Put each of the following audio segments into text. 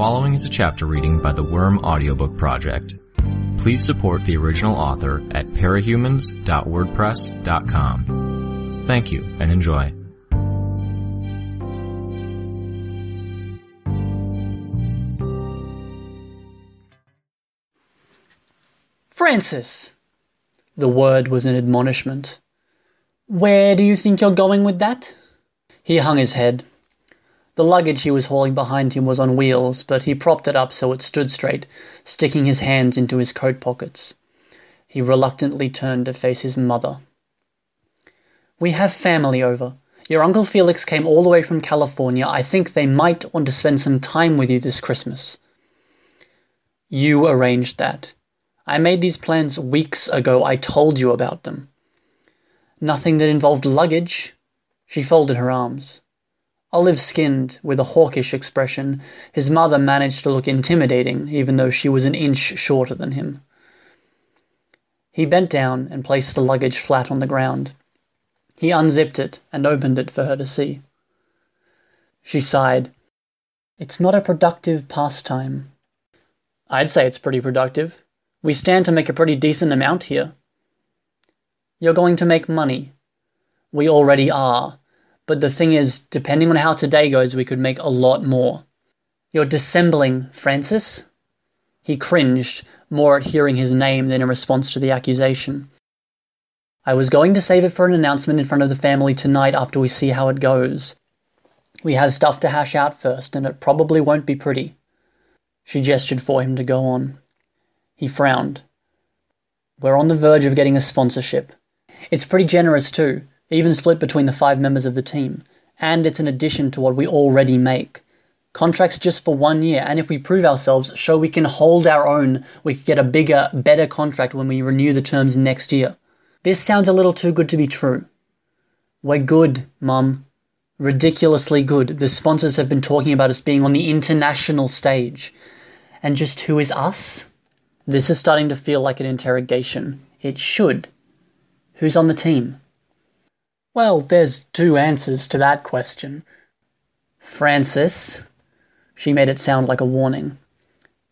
following is a chapter reading by the Worm Audiobook Project. Please support the original author at parahumans.wordpress.com. Thank you and enjoy. Francis! The word was an admonishment. Where do you think you're going with that? He hung his head. The luggage he was hauling behind him was on wheels, but he propped it up so it stood straight, sticking his hands into his coat pockets. He reluctantly turned to face his mother. We have family over. Your Uncle Felix came all the way from California. I think they might want to spend some time with you this Christmas. You arranged that. I made these plans weeks ago. I told you about them. Nothing that involved luggage. She folded her arms. Olive skinned, with a hawkish expression, his mother managed to look intimidating, even though she was an inch shorter than him. He bent down and placed the luggage flat on the ground. He unzipped it and opened it for her to see. She sighed. It's not a productive pastime. I'd say it's pretty productive. We stand to make a pretty decent amount here. You're going to make money. We already are. But the thing is, depending on how today goes, we could make a lot more. You're dissembling, Francis? He cringed, more at hearing his name than in response to the accusation. I was going to save it for an announcement in front of the family tonight after we see how it goes. We have stuff to hash out first, and it probably won't be pretty. She gestured for him to go on. He frowned. We're on the verge of getting a sponsorship. It's pretty generous, too, even split between the five members of the team, and it's an addition to what we already make. Contracts just for one year, and if we prove ourselves, show we can hold our own, we could get a bigger, better contract when we renew the terms next year. This sounds a little too good to be true. We're good, Mum. Ridiculously good. The sponsors have been talking about us being on the international stage. And just who is us? This is starting to feel like an interrogation. It should. Who's on the team? Well, there's two answers to that question. Francis. She made it sound like a warning.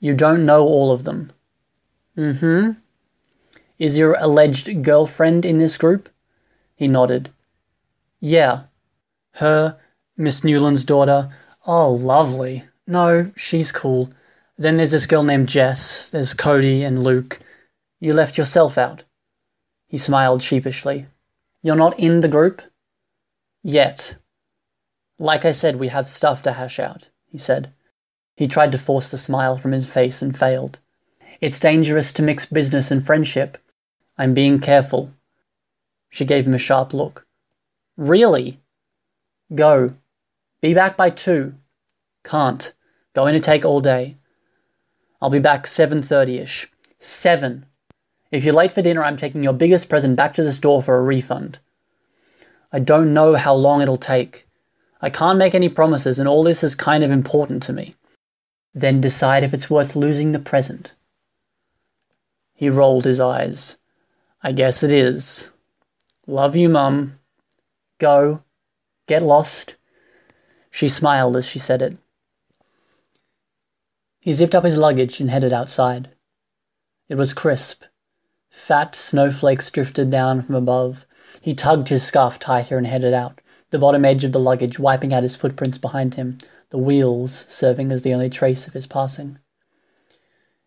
You don't know all of them. Mm hmm. Is your alleged girlfriend in this group? He nodded. Yeah. Her, Miss Newland's daughter. Oh, lovely. No, she's cool. Then there's this girl named Jess, there's Cody and Luke. You left yourself out. He smiled sheepishly. You're not in the group? Yet. Like I said, we have stuff to hash out, he said. He tried to force the smile from his face and failed. It's dangerous to mix business and friendship. I'm being careful. She gave him a sharp look. Really? Go. Be back by two. Can't. Going to take all day. I'll be back 7.30ish. 7. If you're late for dinner, I'm taking your biggest present back to the store for a refund. I don't know how long it'll take. I can't make any promises, and all this is kind of important to me. Then decide if it's worth losing the present. He rolled his eyes. I guess it is. Love you, Mum. Go. Get lost. She smiled as she said it. He zipped up his luggage and headed outside. It was crisp. Fat snowflakes drifted down from above. He tugged his scarf tighter and headed out, the bottom edge of the luggage wiping out his footprints behind him, the wheels serving as the only trace of his passing.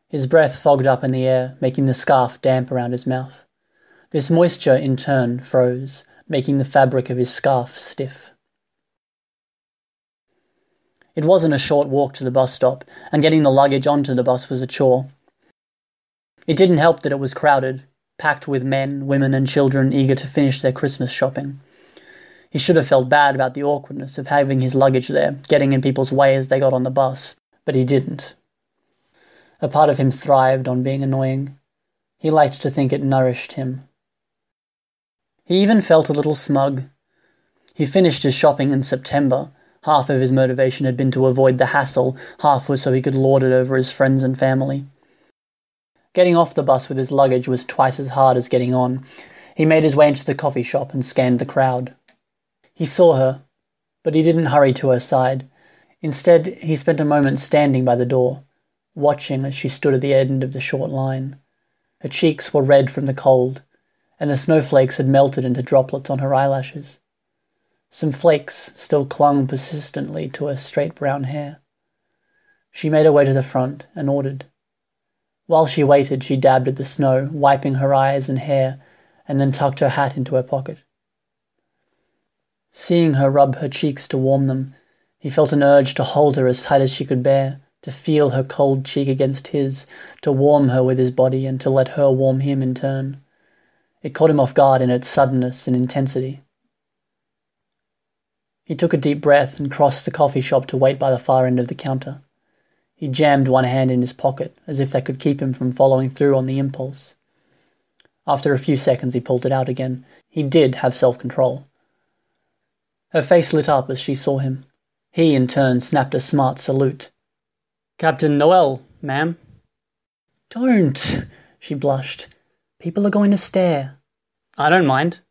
His breath fogged up in the air, making the scarf damp around his mouth. This moisture, in turn, froze, making the fabric of his scarf stiff. It wasn't a short walk to the bus stop, and getting the luggage onto the bus was a chore. It didn't help that it was crowded, packed with men, women, and children eager to finish their Christmas shopping. He should have felt bad about the awkwardness of having his luggage there, getting in people's way as they got on the bus, but he didn't. A part of him thrived on being annoying. He liked to think it nourished him. He even felt a little smug. He finished his shopping in September, Half of his motivation had been to avoid the hassle, half was so he could lord it over his friends and family. Getting off the bus with his luggage was twice as hard as getting on. He made his way into the coffee shop and scanned the crowd. He saw her, but he didn't hurry to her side. Instead, he spent a moment standing by the door, watching as she stood at the end of the short line. Her cheeks were red from the cold, and the snowflakes had melted into droplets on her eyelashes. Some flakes still clung persistently to her straight brown hair. She made her way to the front and ordered. While she waited, she dabbed at the snow, wiping her eyes and hair, and then tucked her hat into her pocket. Seeing her rub her cheeks to warm them, he felt an urge to hold her as tight as she could bear, to feel her cold cheek against his, to warm her with his body, and to let her warm him in turn. It caught him off guard in its suddenness and intensity. He took a deep breath and crossed the coffee shop to wait by the far end of the counter. He jammed one hand in his pocket, as if that could keep him from following through on the impulse. After a few seconds, he pulled it out again. He did have self control. Her face lit up as she saw him. He, in turn, snapped a smart salute. Captain Noelle, ma'am. Don't, she blushed. People are going to stare. I don't mind.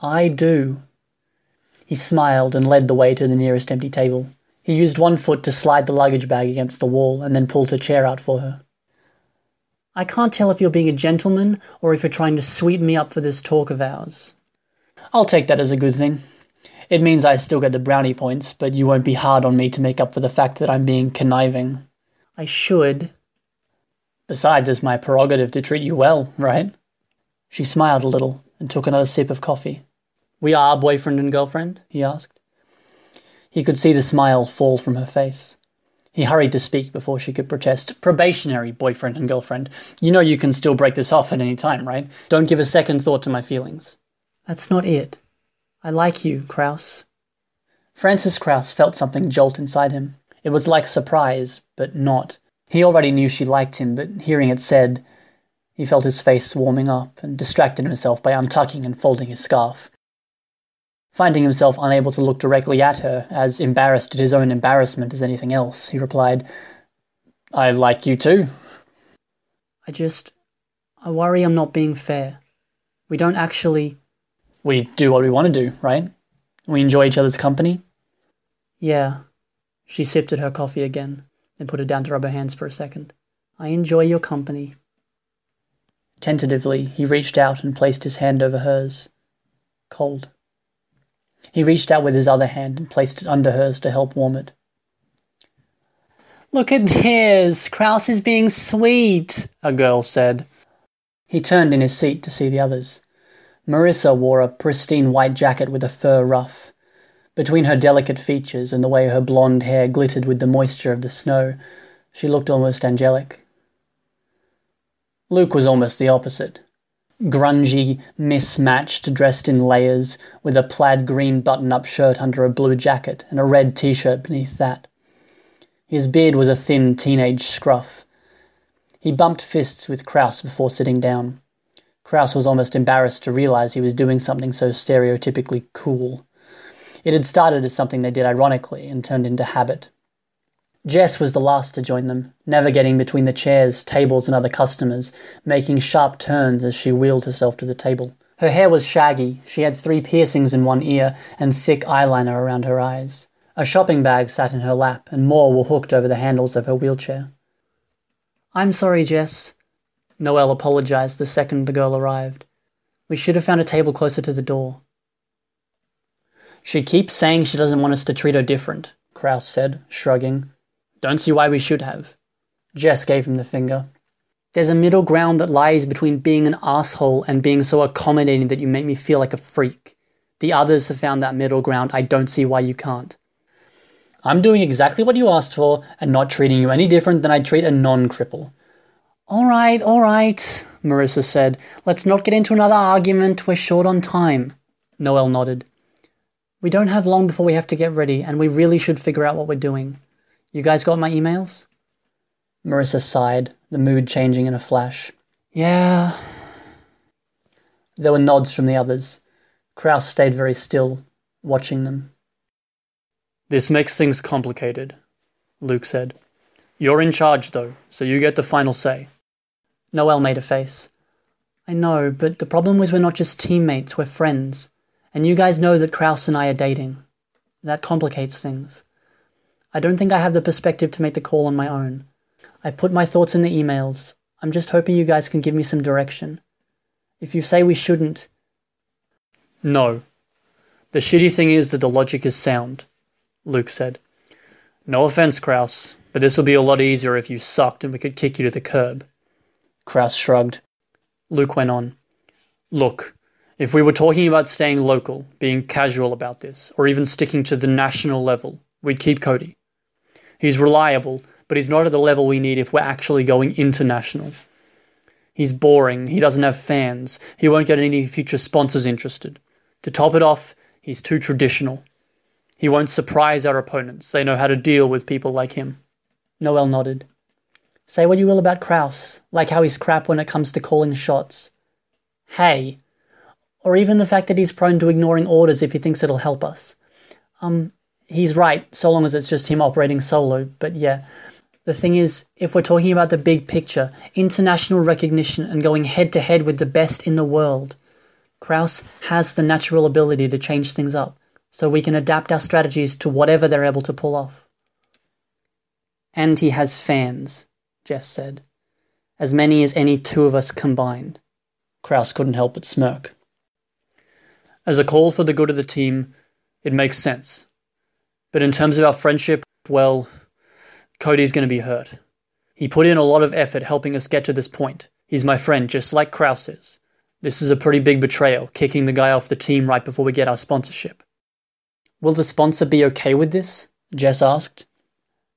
I do. He smiled and led the way to the nearest empty table. He used one foot to slide the luggage bag against the wall and then pulled her chair out for her. I can't tell if you're being a gentleman or if you're trying to sweeten me up for this talk of ours. I'll take that as a good thing. It means I still get the brownie points, but you won't be hard on me to make up for the fact that I'm being conniving. I should. Besides, it's my prerogative to treat you well, right? She smiled a little and took another sip of coffee. We are boyfriend and girlfriend? he asked. He could see the smile fall from her face. He hurried to speak before she could protest. Probationary boyfriend and girlfriend. You know you can still break this off at any time, right? Don't give a second thought to my feelings. That's not it. I like you, Krouse. Francis Krouse felt something jolt inside him. It was like surprise, but not. He already knew she liked him, but hearing it said, he felt his face warming up and distracted himself by untucking and folding his scarf. Finding himself unable to look directly at her, as embarrassed at his own embarrassment as anything else, he replied, I like you too. I just. I worry I'm not being fair. We don't actually we do what we want to do, right? We enjoy each other's company. Yeah. She sipped at her coffee again, then put it down to rub her hands for a second. I enjoy your company. Tentatively, he reached out and placed his hand over hers. Cold. He reached out with his other hand and placed it under hers to help warm it. Look at this! Krouse is being sweet, a girl said. He turned in his seat to see the others. Marissa wore a pristine white jacket with a fur ruff. Between her delicate features and the way her blonde hair glittered with the moisture of the snow, she looked almost angelic. Luke was almost the opposite. Grungy, mismatched, dressed in layers, with a plaid green button up shirt under a blue jacket and a red t shirt beneath that. His beard was a thin teenage scruff. He bumped fists with Krouse before sitting down. Krouse was almost embarrassed to realize he was doing something so stereotypically cool. It had started as something they did ironically and turned into habit. Jess was the last to join them, navigating between the chairs, tables, and other customers, making sharp turns as she wheeled herself to the table. Her hair was shaggy, she had three piercings in one ear, and thick eyeliner around her eyes. A shopping bag sat in her lap, and more were hooked over the handles of her wheelchair. I'm sorry, Jess, Noelle apologized the second the girl arrived. We should have found a table closer to the door. She keeps saying she doesn't want us to treat her different, Krouse said, shrugging. Don't see why we should have. Jess gave him the finger. There's a middle ground that lies between being an asshole and being so accommodating that you make me feel like a freak. The others have found that middle ground. I don't see why you can't. I'm doing exactly what you asked for and not treating you any different than I'd treat a non cripple. All right, all right, Marissa said. Let's not get into another argument. We're short on time. Noelle nodded. We don't have long before we have to get ready, and we really should figure out what we're doing. You guys got my emails? Marissa sighed, the mood changing in a flash. Yeah. There were nods from the others. Krouse stayed very still, watching them. This makes things complicated, Luke said. You're in charge, though, so you get the final say. Noelle made a face. I know, but the problem is we're not just teammates, we're friends. And you guys know that Krouse and I are dating. That complicates things. I don't think I have the perspective to make the call on my own. I put my thoughts in the emails. I'm just hoping you guys can give me some direction. If you say we shouldn't. No. The shitty thing is that the logic is sound, Luke said. No offense, Krouse, but this will be a lot easier if you sucked and we could kick you to the curb. Krouse shrugged. Luke went on. Look, if we were talking about staying local, being casual about this, or even sticking to the national level, we'd keep Cody. He's reliable, but he's not at the level we need if we're actually going international. He's boring, he doesn't have fans, he won't get any future sponsors interested. To top it off, he's too traditional. He won't surprise our opponents, they know how to deal with people like him. Noelle nodded. Say what you will about Krouse, like how he's crap when it comes to calling shots. Hey, or even the fact that he's prone to ignoring orders if he thinks it'll help us. Um, he's right, so long as it's just him operating solo, but yeah. The thing is, if we're talking about the big picture, international recognition and going head to head with the best in the world, Krouse has the natural ability to change things up, so we can adapt our strategies to whatever they're able to pull off. And he has fans, Jess said. As many as any two of us combined. Krouse couldn't help but smirk. As a call for the good of the team, it makes sense. But in terms of our friendship, well, Cody's going to be hurt. He put in a lot of effort helping us get to this point. He's my friend, just like Krouse is. This is a pretty big betrayal, kicking the guy off the team right before we get our sponsorship. Will the sponsor be okay with this? Jess asked.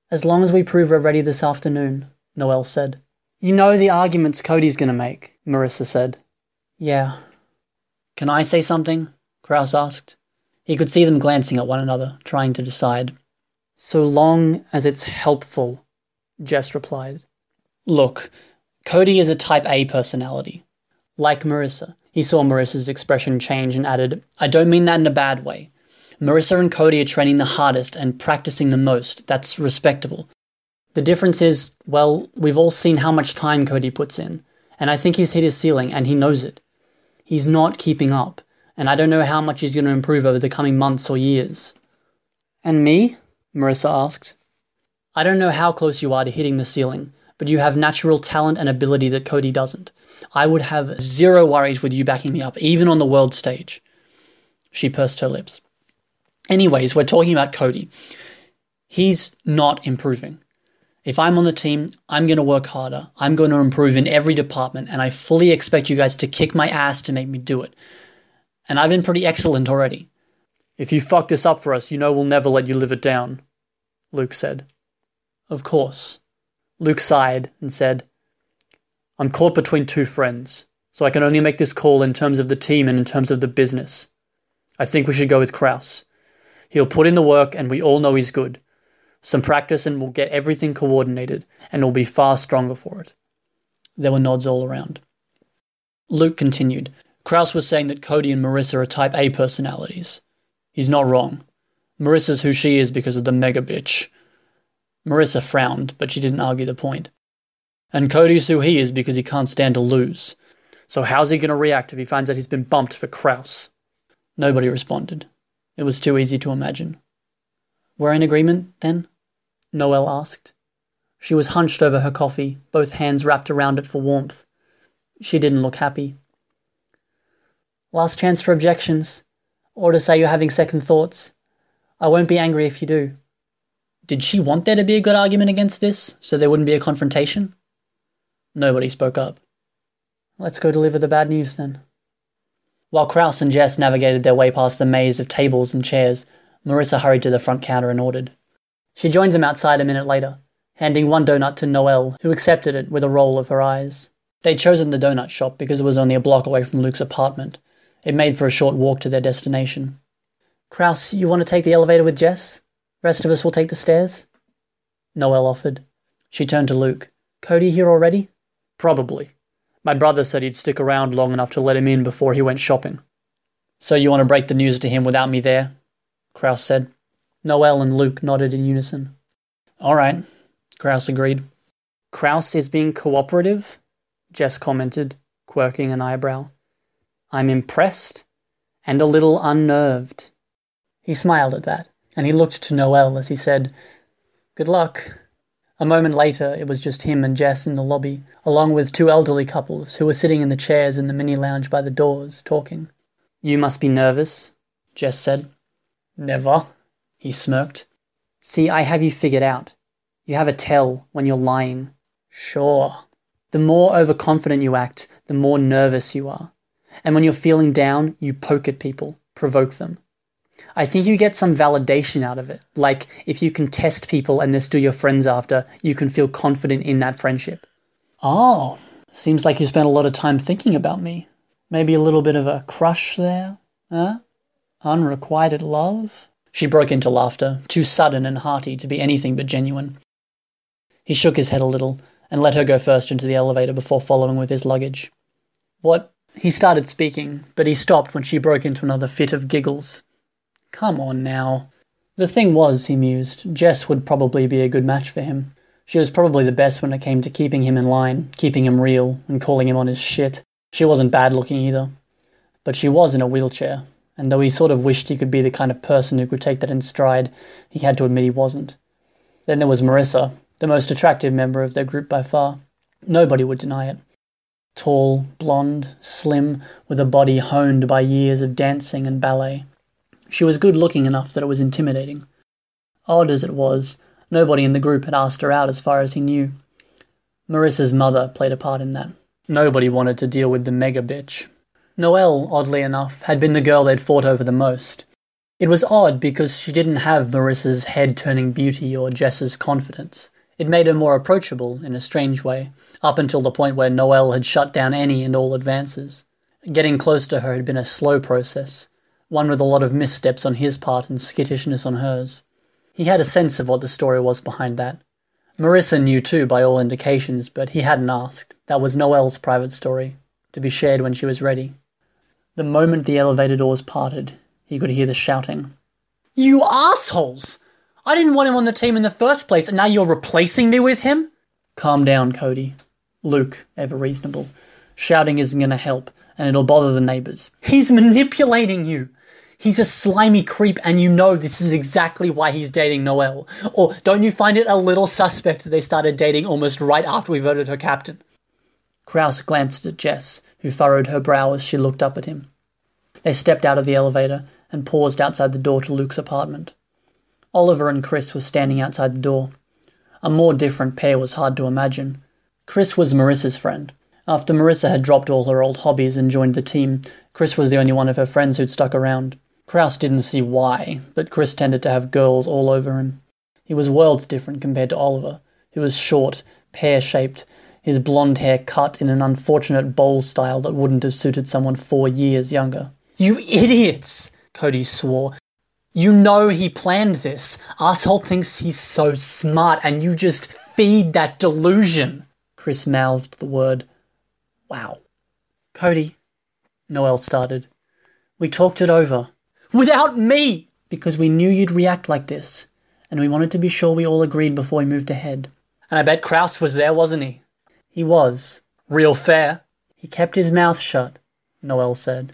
As long as we prove we're ready this afternoon, Noelle said. You know the arguments Cody's going to make, Marissa said. Yeah. Can I say something? Krouse asked. He could see them glancing at one another, trying to decide. So long as it's helpful, Jess replied. Look, Cody is a type A personality. Like Marissa. He saw Marissa's expression change and added, I don't mean that in a bad way. Marissa and Cody are training the hardest and practicing the most. That's respectable. The difference is, well, we've all seen how much time Cody puts in, and I think he's hit his ceiling and he knows it. He's not keeping up and I don't know how much he's going to improve over the coming months or years. And me? Marissa asked. I don't know how close you are to hitting the ceiling, but you have natural talent and ability that Cody doesn't. I would have zero worries with you backing me up, even on the world stage. She pursed her lips. Anyways, we're talking about Cody. He's not improving. If I'm on the team, I'm going to work harder. I'm going to improve in every department, and I fully expect you guys to kick my ass to make me do it and I've been pretty excellent already. If you fuck this up for us, you know we'll never let you live it down, Luke said. Of course. Luke sighed and said, I'm caught between two friends, so I can only make this call in terms of the team and in terms of the business. I think we should go with Krouse. He'll put in the work, and we all know he's good. Some practice, and we'll get everything coordinated, and we'll be far stronger for it. There were nods all around. Luke continued, Krouse was saying that Cody and Marissa are type A personalities. He's not wrong. Marissa's who she is because of the mega bitch. Marissa frowned, but she didn't argue the point. And Cody's who he is because he can't stand to lose. So how's he going to react if he finds out he's been bumped for Krouse? Nobody responded. It was too easy to imagine. We're in agreement, then? Noelle asked. She was hunched over her coffee, both hands wrapped around it for warmth. She didn't look happy. Last chance for objections, or to say you're having second thoughts. I won't be angry if you do. Did she want there to be a good argument against this, so there wouldn't be a confrontation? Nobody spoke up. Let's go deliver the bad news then. While Krouse and Jess navigated their way past the maze of tables and chairs, Marissa hurried to the front counter and ordered. She joined them outside a minute later, handing one donut to Noelle, who accepted it with a roll of her eyes. They'd chosen the donut shop because it was only a block away from Luke's apartment, it made for a short walk to their destination. Krouse, you want to take the elevator with Jess? Rest of us will take the stairs? Noelle offered. She turned to Luke. Cody here already? Probably. My brother said he'd stick around long enough to let him in before he went shopping. So you want to break the news to him without me there? Krouse said. Noelle and Luke nodded in unison. All right, Krouse agreed. Krouse is being cooperative? Jess commented, quirking an eyebrow. I'm impressed and a little unnerved. He smiled at that, and he looked to Noelle as he said, Good luck. A moment later, it was just him and Jess in the lobby, along with two elderly couples who were sitting in the chairs in the mini lounge by the doors, talking. You must be nervous, Jess said. Never, he smirked. See, I have you figured out. You have a tell when you're lying. Sure. The more overconfident you act, the more nervous you are. And when you're feeling down, you poke at people, provoke them. I think you get some validation out of it. Like, if you can test people and they're still your friends after, you can feel confident in that friendship. Oh, seems like you spent a lot of time thinking about me. Maybe a little bit of a crush there? Huh? Unrequited love? She broke into laughter, too sudden and hearty to be anything but genuine. He shook his head a little and let her go first into the elevator before following with his luggage. What? He started speaking, but he stopped when she broke into another fit of giggles. Come on now. The thing was, he mused, Jess would probably be a good match for him. She was probably the best when it came to keeping him in line, keeping him real, and calling him on his shit. She wasn't bad looking either. But she was in a wheelchair, and though he sort of wished he could be the kind of person who could take that in stride, he had to admit he wasn't. Then there was Marissa, the most attractive member of their group by far. Nobody would deny it. Tall, blonde, slim, with a body honed by years of dancing and ballet. She was good looking enough that it was intimidating. Odd as it was, nobody in the group had asked her out as far as he knew. Marissa's mother played a part in that. Nobody wanted to deal with the mega bitch. Noelle, oddly enough, had been the girl they'd fought over the most. It was odd because she didn't have Marissa's head turning beauty or Jess's confidence. It made her more approachable in a strange way, up until the point where Noelle had shut down any and all advances. Getting close to her had been a slow process, one with a lot of missteps on his part and skittishness on hers. He had a sense of what the story was behind that. Marissa knew too, by all indications, but he hadn't asked. That was Noelle's private story, to be shared when she was ready. The moment the elevator doors parted, he could hear the shouting. You assholes! I didn't want him on the team in the first place, and now you're replacing me with him? Calm down, Cody. Luke, ever reasonable. Shouting isn't going to help, and it'll bother the neighbors. He's manipulating you. He's a slimy creep, and you know this is exactly why he's dating Noelle. Or don't you find it a little suspect that they started dating almost right after we voted her captain? Krouse glanced at Jess, who furrowed her brow as she looked up at him. They stepped out of the elevator and paused outside the door to Luke's apartment. Oliver and Chris were standing outside the door. A more different pair was hard to imagine. Chris was Marissa's friend, after Marissa had dropped all her old hobbies and joined the team, Chris was the only one of her friends who'd stuck around. Krouse didn't see why, but Chris tended to have girls all over him. He was worlds different compared to Oliver, who was short, pear shaped, his blonde hair cut in an unfortunate bowl style that wouldn't have suited someone four years younger. You idiots! Cody swore. You know he planned this. Asshole thinks he's so smart, and you just feed that delusion. Chris mouthed the word Wow. Cody, Noelle started. We talked it over. Without me! Because we knew you'd react like this, and we wanted to be sure we all agreed before we moved ahead. And I bet Krouse was there, wasn't he? He was. Real fair. He kept his mouth shut, Noelle said.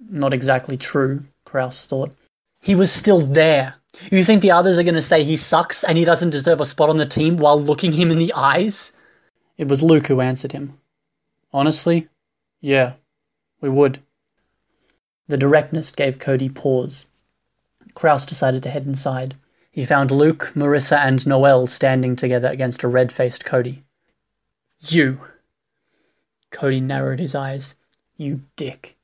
Not exactly true, Krouse thought. He was still there. You think the others are going to say he sucks and he doesn't deserve a spot on the team while looking him in the eyes? It was Luke who answered him. Honestly, yeah, we would. The directness gave Cody pause. Krouse decided to head inside. He found Luke, Marissa, and Noelle standing together against a red faced Cody. You! Cody narrowed his eyes. You dick.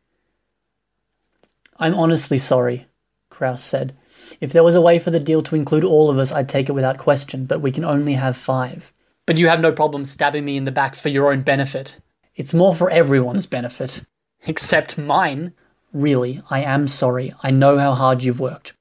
I'm honestly sorry, Krouse said. If there was a way for the deal to include all of us, I'd take it without question, but we can only have five. But you have no problem stabbing me in the back for your own benefit. It's more for everyone's benefit. Except mine. Really, I am sorry. I know how hard you've worked.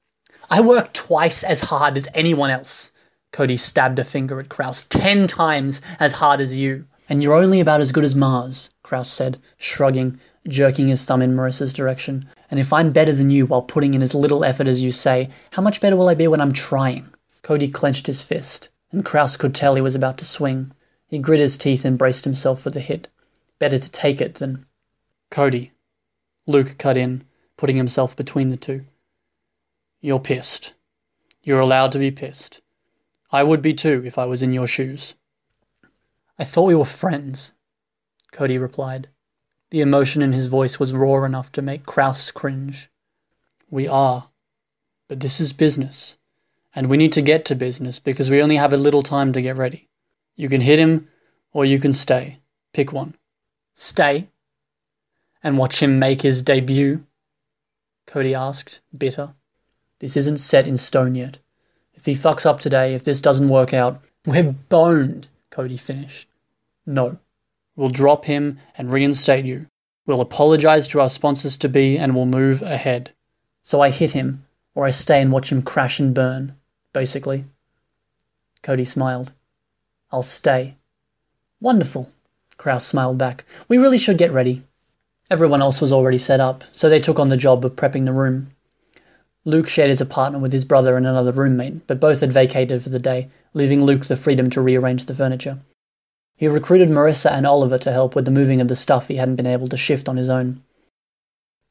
I work twice as hard as anyone else. Cody stabbed a finger at Krouse. Ten times as hard as you. And you're only about as good as Mars, Krouse said, shrugging, jerking his thumb in Marissa's direction. And if I'm better than you while putting in as little effort as you say, how much better will I be when I'm trying? Cody clenched his fist, and Krouse could tell he was about to swing. He grit his teeth and braced himself for the hit. Better to take it than. Cody. Luke cut in, putting himself between the two. You're pissed. You're allowed to be pissed. I would be too if I was in your shoes. I thought we were friends, Cody replied. The emotion in his voice was raw enough to make Krouse cringe. We are. But this is business. And we need to get to business because we only have a little time to get ready. You can hit him or you can stay. Pick one. Stay? And watch him make his debut? Cody asked, bitter. This isn't set in stone yet. If he fucks up today, if this doesn't work out, we're boned, Cody finished. No. We'll drop him and reinstate you. We'll apologize to our sponsors to be and we'll move ahead. So I hit him, or I stay and watch him crash and burn, basically. Cody smiled. I'll stay. Wonderful, Krouse smiled back. We really should get ready. Everyone else was already set up, so they took on the job of prepping the room. Luke shared his apartment with his brother and another roommate, but both had vacated for the day, leaving Luke the freedom to rearrange the furniture. He recruited Marissa and Oliver to help with the moving of the stuff he hadn't been able to shift on his own.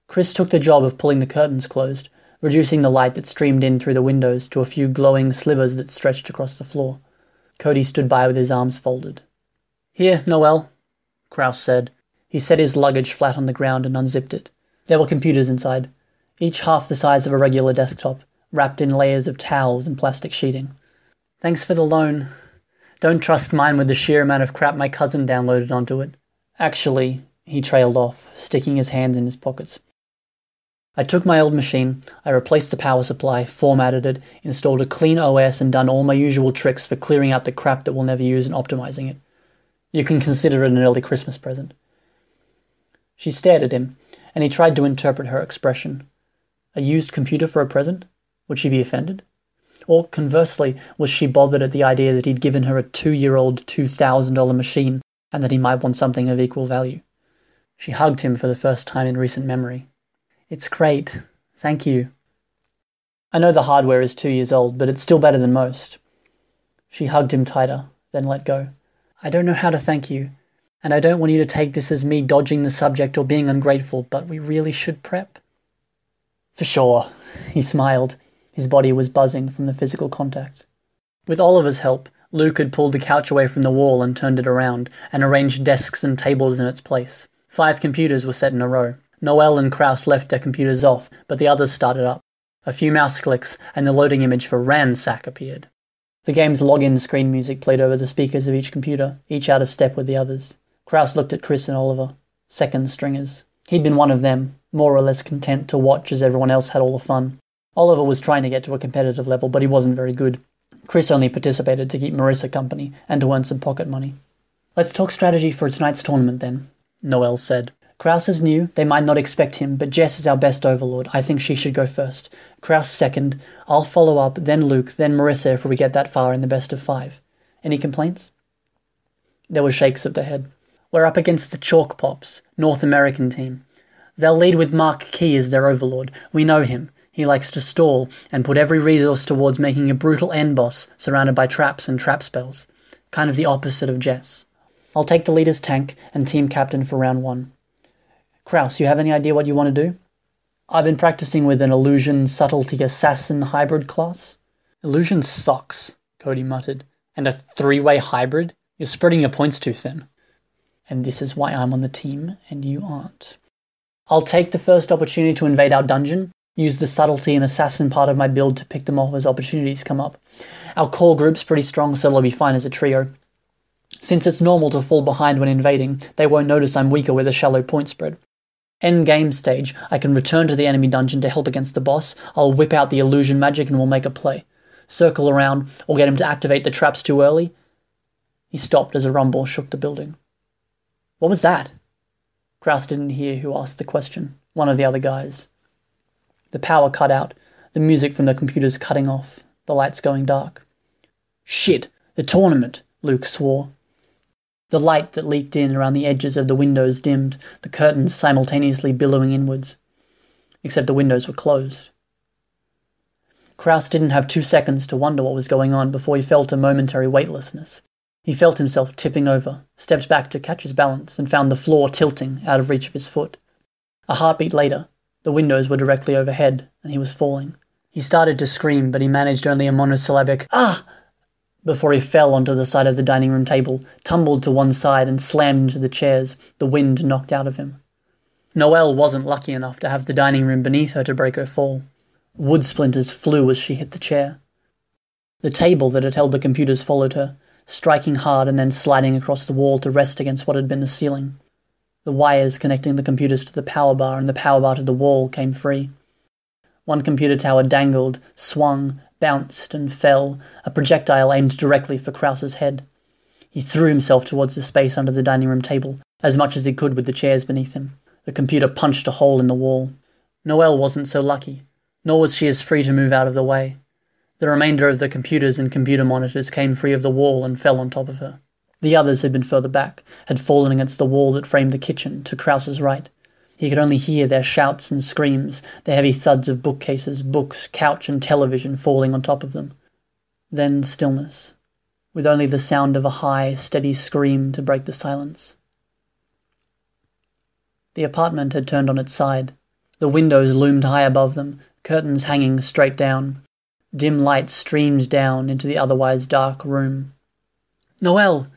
Chris took the job of pulling the curtains closed, reducing the light that streamed in through the windows to a few glowing slivers that stretched across the floor. Cody stood by with his arms folded. Here, Noelle, Krouse said. He set his luggage flat on the ground and unzipped it. There were computers inside, each half the size of a regular desktop, wrapped in layers of towels and plastic sheeting. Thanks for the loan. Don't trust mine with the sheer amount of crap my cousin downloaded onto it. Actually, he trailed off, sticking his hands in his pockets. I took my old machine, I replaced the power supply, formatted it, installed a clean OS, and done all my usual tricks for clearing out the crap that we'll never use and optimizing it. You can consider it an early Christmas present. She stared at him, and he tried to interpret her expression. A used computer for a present? Would she be offended? Or conversely, was she bothered at the idea that he'd given her a two year old $2,000 machine and that he might want something of equal value? She hugged him for the first time in recent memory. It's great. Thank you. I know the hardware is two years old, but it's still better than most. She hugged him tighter, then let go. I don't know how to thank you, and I don't want you to take this as me dodging the subject or being ungrateful, but we really should prep. For sure, he smiled. His body was buzzing from the physical contact. With Oliver's help, Luke had pulled the couch away from the wall and turned it around, and arranged desks and tables in its place. Five computers were set in a row. Noelle and Krouse left their computers off, but the others started up. A few mouse clicks, and the loading image for Ransack appeared. The game's login screen music played over the speakers of each computer, each out of step with the others. Krouse looked at Chris and Oliver, second stringers. He'd been one of them, more or less content to watch as everyone else had all the fun. Oliver was trying to get to a competitive level, but he wasn't very good. Chris only participated to keep Marissa company and to earn some pocket money. Let's talk strategy for tonight's tournament then, Noelle said. Krouse is new, they might not expect him, but Jess is our best overlord. I think she should go first. Krouse second, I'll follow up, then Luke, then Marissa if we get that far in the best of five. Any complaints? There were shakes of the head. We're up against the Chalk Pops, North American team. They'll lead with Mark Key as their overlord. We know him. He likes to stall and put every resource towards making a brutal end boss surrounded by traps and trap spells. Kind of the opposite of Jess. I'll take the leader's tank and team captain for round one. Krouse, you have any idea what you want to do? I've been practicing with an illusion subtlety assassin hybrid class. Illusion sucks, Cody muttered. And a three way hybrid? You're spreading your points too thin. And this is why I'm on the team and you aren't. I'll take the first opportunity to invade our dungeon, use the subtlety and assassin part of my build to pick them off as opportunities come up. Our core group's pretty strong, so they'll be fine as a trio. Since it's normal to fall behind when invading, they won't notice I'm weaker with a shallow point spread. End game stage, I can return to the enemy dungeon to help against the boss, I'll whip out the illusion magic and we'll make a play. Circle around, or get him to activate the traps too early. He stopped as a rumble shook the building. What was that? Krouse didn't hear who asked the question. One of the other guys. The power cut out, the music from the computers cutting off, the lights going dark. Shit! The tournament! Luke swore. The light that leaked in around the edges of the windows dimmed, the curtains simultaneously billowing inwards. Except the windows were closed. Krouse didn't have two seconds to wonder what was going on before he felt a momentary weightlessness. He felt himself tipping over, stepped back to catch his balance, and found the floor tilting out of reach of his foot. A heartbeat later, the windows were directly overhead, and he was falling. He started to scream, but he managed only a monosyllabic, Ah! before he fell onto the side of the dining room table, tumbled to one side, and slammed into the chairs, the wind knocked out of him. Noelle wasn't lucky enough to have the dining room beneath her to break her fall. Wood splinters flew as she hit the chair. The table that had held the computers followed her, striking hard and then sliding across the wall to rest against what had been the ceiling. The wires connecting the computers to the power bar and the power bar to the wall came free. One computer tower dangled, swung, bounced, and fell, a projectile aimed directly for Krouse's head. He threw himself towards the space under the dining room table, as much as he could with the chairs beneath him. The computer punched a hole in the wall. Noelle wasn't so lucky, nor was she as free to move out of the way. The remainder of the computers and computer monitors came free of the wall and fell on top of her. The others had been further back, had fallen against the wall that framed the kitchen, to Krouse's right. He could only hear their shouts and screams, the heavy thuds of bookcases, books, couch, and television falling on top of them. Then stillness, with only the sound of a high, steady scream to break the silence. The apartment had turned on its side. The windows loomed high above them, curtains hanging straight down. Dim light streamed down into the otherwise dark room. Noelle!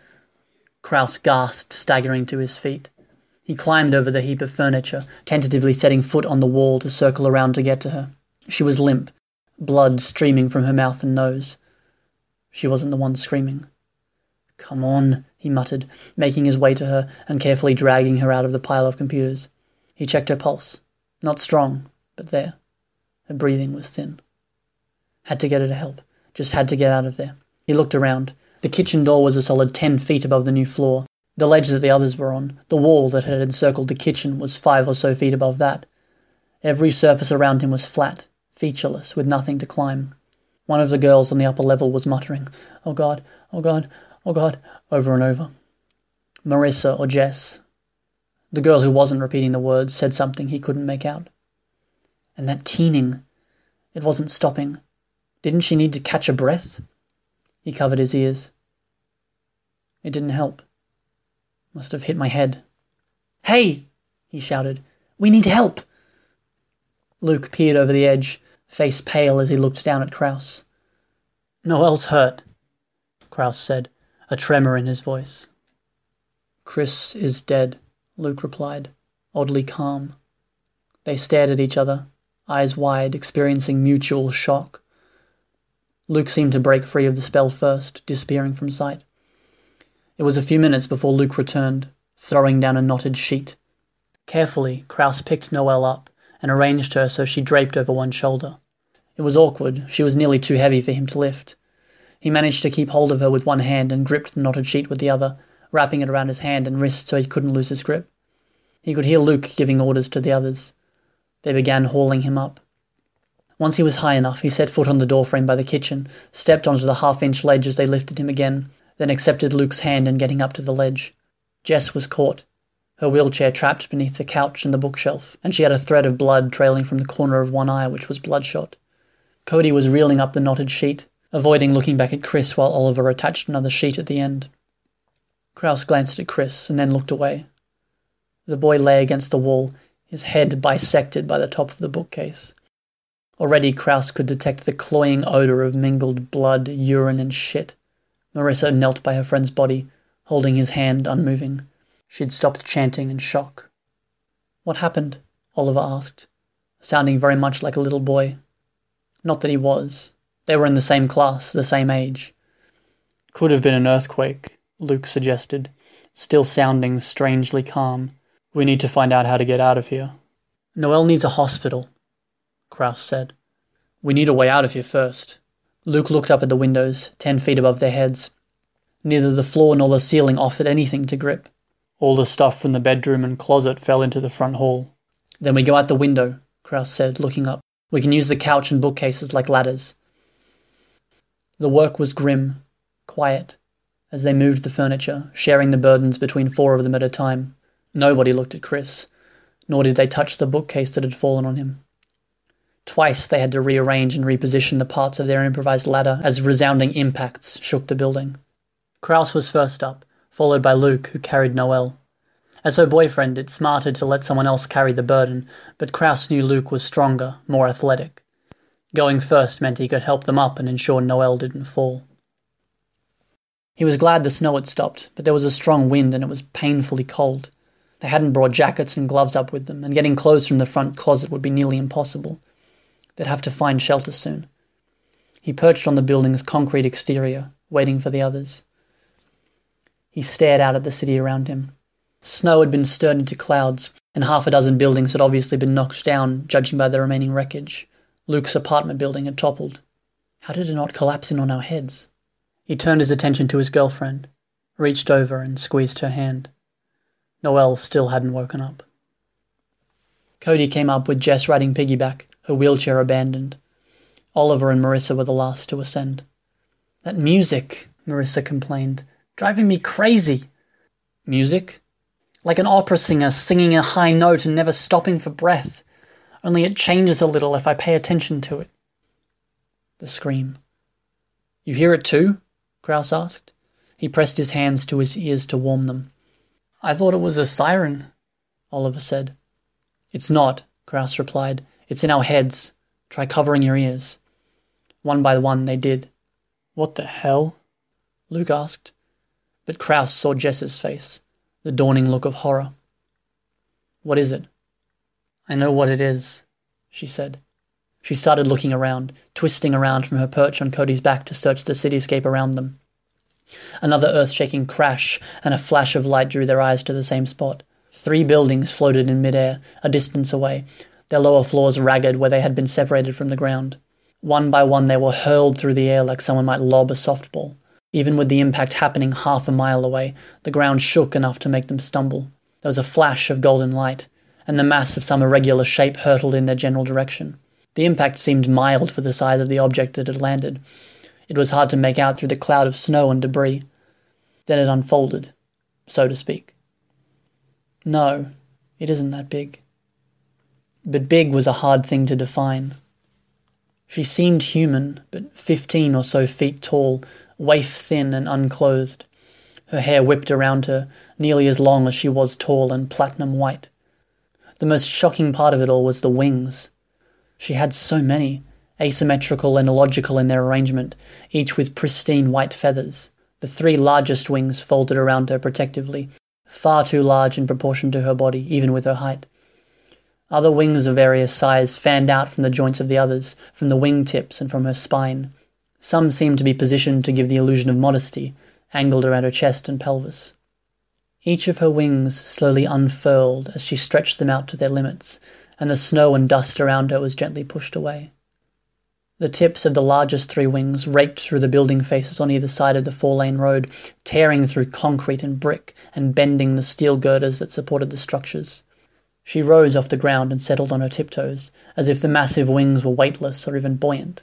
Krouse gasped, staggering to his feet. He climbed over the heap of furniture, tentatively setting foot on the wall to circle around to get to her. She was limp, blood streaming from her mouth and nose. She wasn't the one screaming. Come on, he muttered, making his way to her and carefully dragging her out of the pile of computers. He checked her pulse. Not strong, but there. Her breathing was thin. Had to get her to help. Just had to get out of there. He looked around. The kitchen door was a solid ten feet above the new floor. The ledge that the others were on, the wall that had encircled the kitchen, was five or so feet above that. Every surface around him was flat, featureless, with nothing to climb. One of the girls on the upper level was muttering, Oh God, oh God, oh God, over and over. Marissa or Jess. The girl who wasn't repeating the words said something he couldn't make out. And that keening. It wasn't stopping. Didn't she need to catch a breath? He covered his ears. It didn't help. Must have hit my head. Hey! he shouted. We need help! Luke peered over the edge, face pale as he looked down at Krouse. Noelle's hurt, Krouse said, a tremor in his voice. Chris is dead, Luke replied, oddly calm. They stared at each other, eyes wide, experiencing mutual shock. Luke seemed to break free of the spell first, disappearing from sight. It was a few minutes before Luke returned, throwing down a knotted sheet. Carefully, Krouse picked Noelle up and arranged her so she draped over one shoulder. It was awkward, she was nearly too heavy for him to lift. He managed to keep hold of her with one hand and gripped the knotted sheet with the other, wrapping it around his hand and wrist so he couldn't lose his grip. He could hear Luke giving orders to the others. They began hauling him up. Once he was high enough, he set foot on the doorframe by the kitchen, stepped onto the half inch ledge as they lifted him again, then accepted Luke's hand in getting up to the ledge. Jess was caught, her wheelchair trapped beneath the couch and the bookshelf, and she had a thread of blood trailing from the corner of one eye, which was bloodshot. Cody was reeling up the knotted sheet, avoiding looking back at Chris while Oliver attached another sheet at the end. Krouse glanced at Chris and then looked away. The boy lay against the wall, his head bisected by the top of the bookcase. Already Krouse could detect the cloying odor of mingled blood, urine, and shit. Marissa knelt by her friend's body, holding his hand unmoving. She'd stopped chanting in shock. What happened? Oliver asked, sounding very much like a little boy. Not that he was. They were in the same class, the same age. Could have been an earthquake, Luke suggested, still sounding strangely calm. We need to find out how to get out of here. Noelle needs a hospital, Krouse said. We need a way out of here first. Luke looked up at the windows, ten feet above their heads. Neither the floor nor the ceiling offered anything to grip. All the stuff from the bedroom and closet fell into the front hall. Then we go out the window, Krouse said, looking up. We can use the couch and bookcases like ladders. The work was grim, quiet, as they moved the furniture, sharing the burdens between four of them at a time. Nobody looked at Chris, nor did they touch the bookcase that had fallen on him. Twice they had to rearrange and reposition the parts of their improvised ladder as resounding impacts shook the building. Krouse was first up, followed by Luke, who carried Noelle. As her boyfriend, it smarted to let someone else carry the burden, but Krouse knew Luke was stronger, more athletic. Going first meant he could help them up and ensure Noelle didn't fall. He was glad the snow had stopped, but there was a strong wind and it was painfully cold. They hadn't brought jackets and gloves up with them, and getting clothes from the front closet would be nearly impossible. They'd have to find shelter soon. He perched on the building's concrete exterior, waiting for the others. He stared out at the city around him. Snow had been stirred into clouds, and half a dozen buildings had obviously been knocked down, judging by the remaining wreckage. Luke's apartment building had toppled. How did it not collapse in on our heads? He turned his attention to his girlfriend, reached over and squeezed her hand. Noelle still hadn't woken up. Cody came up with Jess riding piggyback, her wheelchair abandoned. Oliver and Marissa were the last to ascend. That music, Marissa complained, driving me crazy. Music? Like an opera singer singing a high note and never stopping for breath, only it changes a little if I pay attention to it. The scream. You hear it too? Krouse asked. He pressed his hands to his ears to warm them. I thought it was a siren, Oliver said. It's not, Krouse replied. It's in our heads. Try covering your ears. One by one they did. What the hell? Luke asked. But Krouse saw Jess's face, the dawning look of horror. What is it? I know what it is, she said. She started looking around, twisting around from her perch on Cody's back to search the cityscape around them. Another earth shaking crash and a flash of light drew their eyes to the same spot. Three buildings floated in midair, a distance away, their lower floors ragged where they had been separated from the ground. One by one, they were hurled through the air like someone might lob a softball. Even with the impact happening half a mile away, the ground shook enough to make them stumble. There was a flash of golden light, and the mass of some irregular shape hurtled in their general direction. The impact seemed mild for the size of the object that had landed. It was hard to make out through the cloud of snow and debris. Then it unfolded, so to speak. No, it isn't that big. But big was a hard thing to define. She seemed human, but fifteen or so feet tall, waif thin and unclothed. Her hair whipped around her, nearly as long as she was tall and platinum white. The most shocking part of it all was the wings. She had so many, asymmetrical and illogical in their arrangement, each with pristine white feathers. The three largest wings folded around her protectively, far too large in proportion to her body, even with her height. Other wings of various size fanned out from the joints of the others, from the wing tips and from her spine. Some seemed to be positioned to give the illusion of modesty, angled around her chest and pelvis. Each of her wings slowly unfurled as she stretched them out to their limits, and the snow and dust around her was gently pushed away. The tips of the largest three wings raked through the building faces on either side of the four lane road, tearing through concrete and brick and bending the steel girders that supported the structures. She rose off the ground and settled on her tiptoes, as if the massive wings were weightless or even buoyant.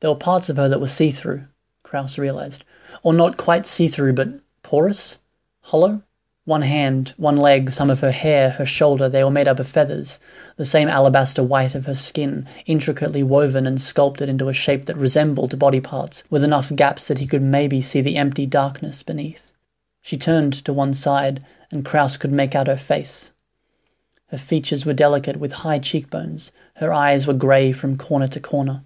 There were parts of her that were see through, Krouse realized, or not quite see through, but porous, hollow. One hand, one leg, some of her hair, her shoulder, they were made up of feathers, the same alabaster white of her skin, intricately woven and sculpted into a shape that resembled body parts, with enough gaps that he could maybe see the empty darkness beneath. She turned to one side, and Krouse could make out her face. Her features were delicate with high cheekbones, her eyes were grey from corner to corner.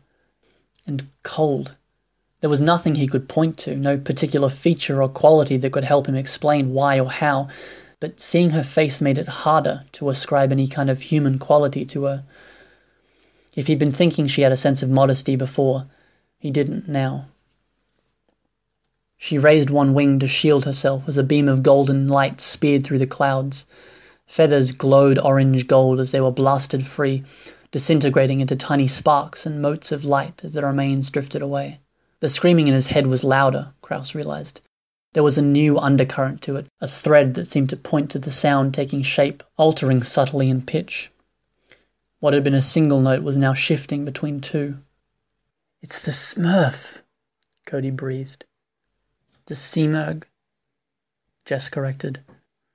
And cold. There was nothing he could point to, no particular feature or quality that could help him explain why or how, but seeing her face made it harder to ascribe any kind of human quality to her. If he'd been thinking she had a sense of modesty before, he didn't now. She raised one wing to shield herself as a beam of golden light speared through the clouds. Feathers glowed orange gold as they were blasted free, disintegrating into tiny sparks and motes of light as the remains drifted away. The screaming in his head was louder, Krouse realized. There was a new undercurrent to it, a thread that seemed to point to the sound taking shape, altering subtly in pitch. What had been a single note was now shifting between two. It's the Smurf, Cody breathed. The Simurgh, Jess corrected,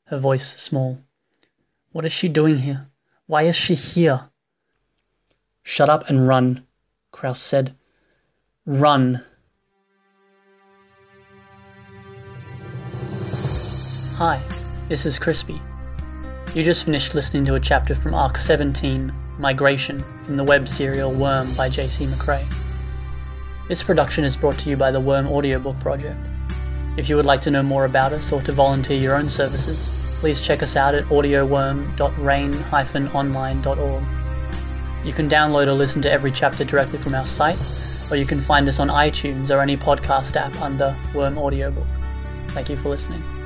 her voice small. What is she doing here? Why is she here? Shut up and run, Krouse said. Run. Hi, this is Crispy. You just finished listening to a chapter from Arc 17, Migration, from the web serial Worm by J.C. McCrae. This production is brought to you by the Worm Audiobook Project. If you would like to know more about us or to volunteer your own services, please check us out at audioworm.rain-online.org. You can download or listen to every chapter directly from our site, or you can find us on iTunes or any podcast app under Worm Audiobook. Thank you for listening.